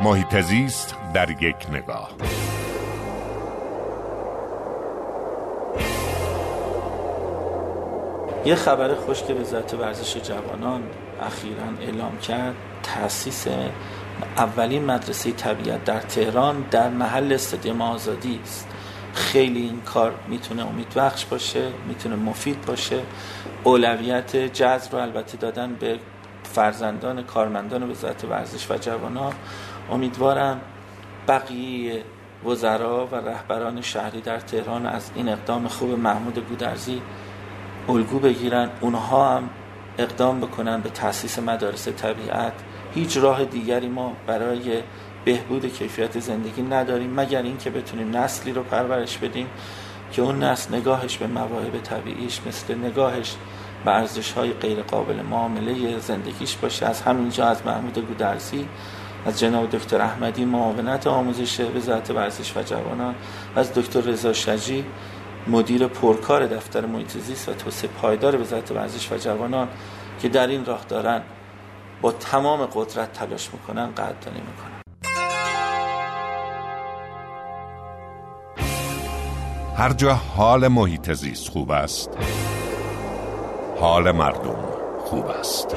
محیط زیست در یک نگاه. یه خبر خوش که وزارت ورزش جوانان اخیرا اعلام کرد تاسیس اولین مدرسه طبیعت در تهران در محل استادیوم آزادی است. خیلی این کار می‌تونه امیدبخش باشه می‌تونه مفید باشه. اولویت جذب رو البته دادن به فرزندان کارمندان وزارت ورزش و جوانان امیدوارم بقیه وزرا و رهبران شهری در تهران از این اقدام خوب محمود گودرزی الگو بگیرن. اونها هم اقدام بکنن به تاسیس مدارس طبیعت. هیچ راه دیگری ما برای بهبود کیفیت زندگی نداریم مگر اینکه بتونیم نسلی رو پرورش بدیم که اون نسل نگاهش به مواهب طبیعیش مثل نگاهش به ارزش های غیر قابل معامله زندگیش باشه. از همینجا از محمود گودرزی از جناب دکتر احمدی معاونت آموزش وزارت ورزش و جوانان از دکتر رضا شجی مدیر پرکار دفتر محیط زیست و توسعه پایدار وزارت ورزش و جوانان که در این راه دارن با تمام قدرت تلاش می‌کنن قدردانی می‌کنن. هر جا حال محیط زیست خوب است حال مردم خوب است.